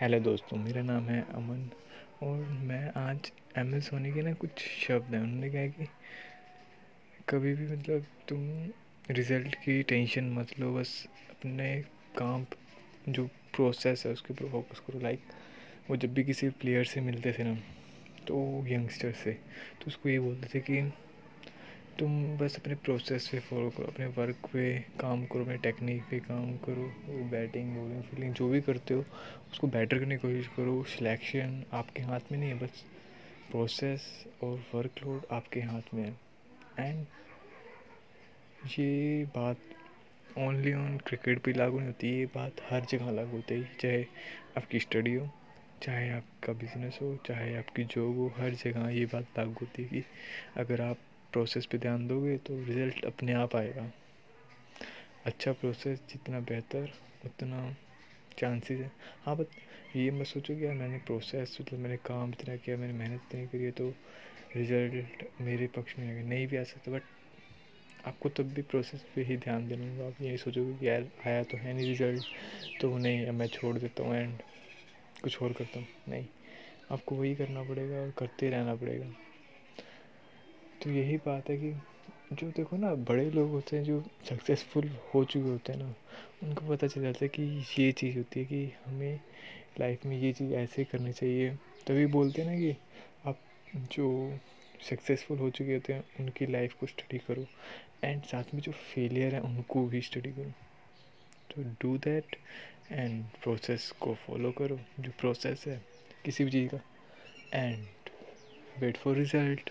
Hello दोस्तों, मेरा नाम है अमन और मैं आज एम एस धोनी के ना कुछ शब्द हैं। उन्होंने कहा कि कभी भी मतलब तुम रिज़ल्ट की टेंशन मत लो, बस अपने काम जो प्रोसेस है उसके ऊपर फोकस करो। लाइक वो जब भी किसी प्लेयर से मिलते थे ना तो यंगस्टर से तो उसको ये बोलते थे कि तुम बस अपने प्रोसेस पे फॉलो करो, अपने वर्क पे काम करो, अपने टेक्निक पे काम करो बैटिंग बॉलिंग फील्डिंग जो भी करते हो, उसको बेटर करने की कोशिश करो। सिलेक्शन आपके हाथ में नहीं है, बस प्रोसेस और वर्कलोड आपके हाथ में है। एंड ये बात ओनली ऑन क्रिकेट पे लागू नहीं होती, ये बात हर जगह लागू होती है। चाहे आपकी स्टडी हो, चाहे आपका बिज़नेस हो, चाहे आपकी जॉब हो, हर जगह ये बात लागू होती है कि अगर आप प्रोसेस पे ध्यान दोगे तो रिज़ल्ट अपने आप आएगा। अच्छा प्रोसेस जितना बेहतर, उतना चांसेस है। हाँ बट ये मत सोचो कि यार मैंने प्रोसेस मतलब मैंने काम इतना किया, मैंने मेहनत इतनी करी है तो रिज़ल्ट मेरे पक्ष में आएगा। नहीं भी आ सकता बट आपको तब भी प्रोसेस पे ही ध्यान देना होगा। आप यही सोचोगे कि यार आया तो है नहीं रिज़ल्ट तो नहीं अब मैं छोड़ देता हूँ एंड कुछ और करता हूँ। नहीं, आपको वही करना पड़ेगा और करते रहना पड़ेगा। तो यही बात है कि जो देखो ना, बड़े लोग होते हैं जो सक्सेसफुल हो चुके होते हैं ना, उनको पता चल जाता है कि ये चीज़ होती है कि हमें लाइफ में ये चीज़ ऐसे करनी चाहिए। तभी बोलते हैं ना कि आप जो सक्सेसफुल हो चुके होते हैं, उनकी लाइफ को स्टडी करो एंड साथ में जो फेलियर है, उनको भी स्टडी करो। तो डू दैट एंड प्रोसेस को फॉलो करो, जो प्रोसेस है किसी भी चीज़ का and wait for result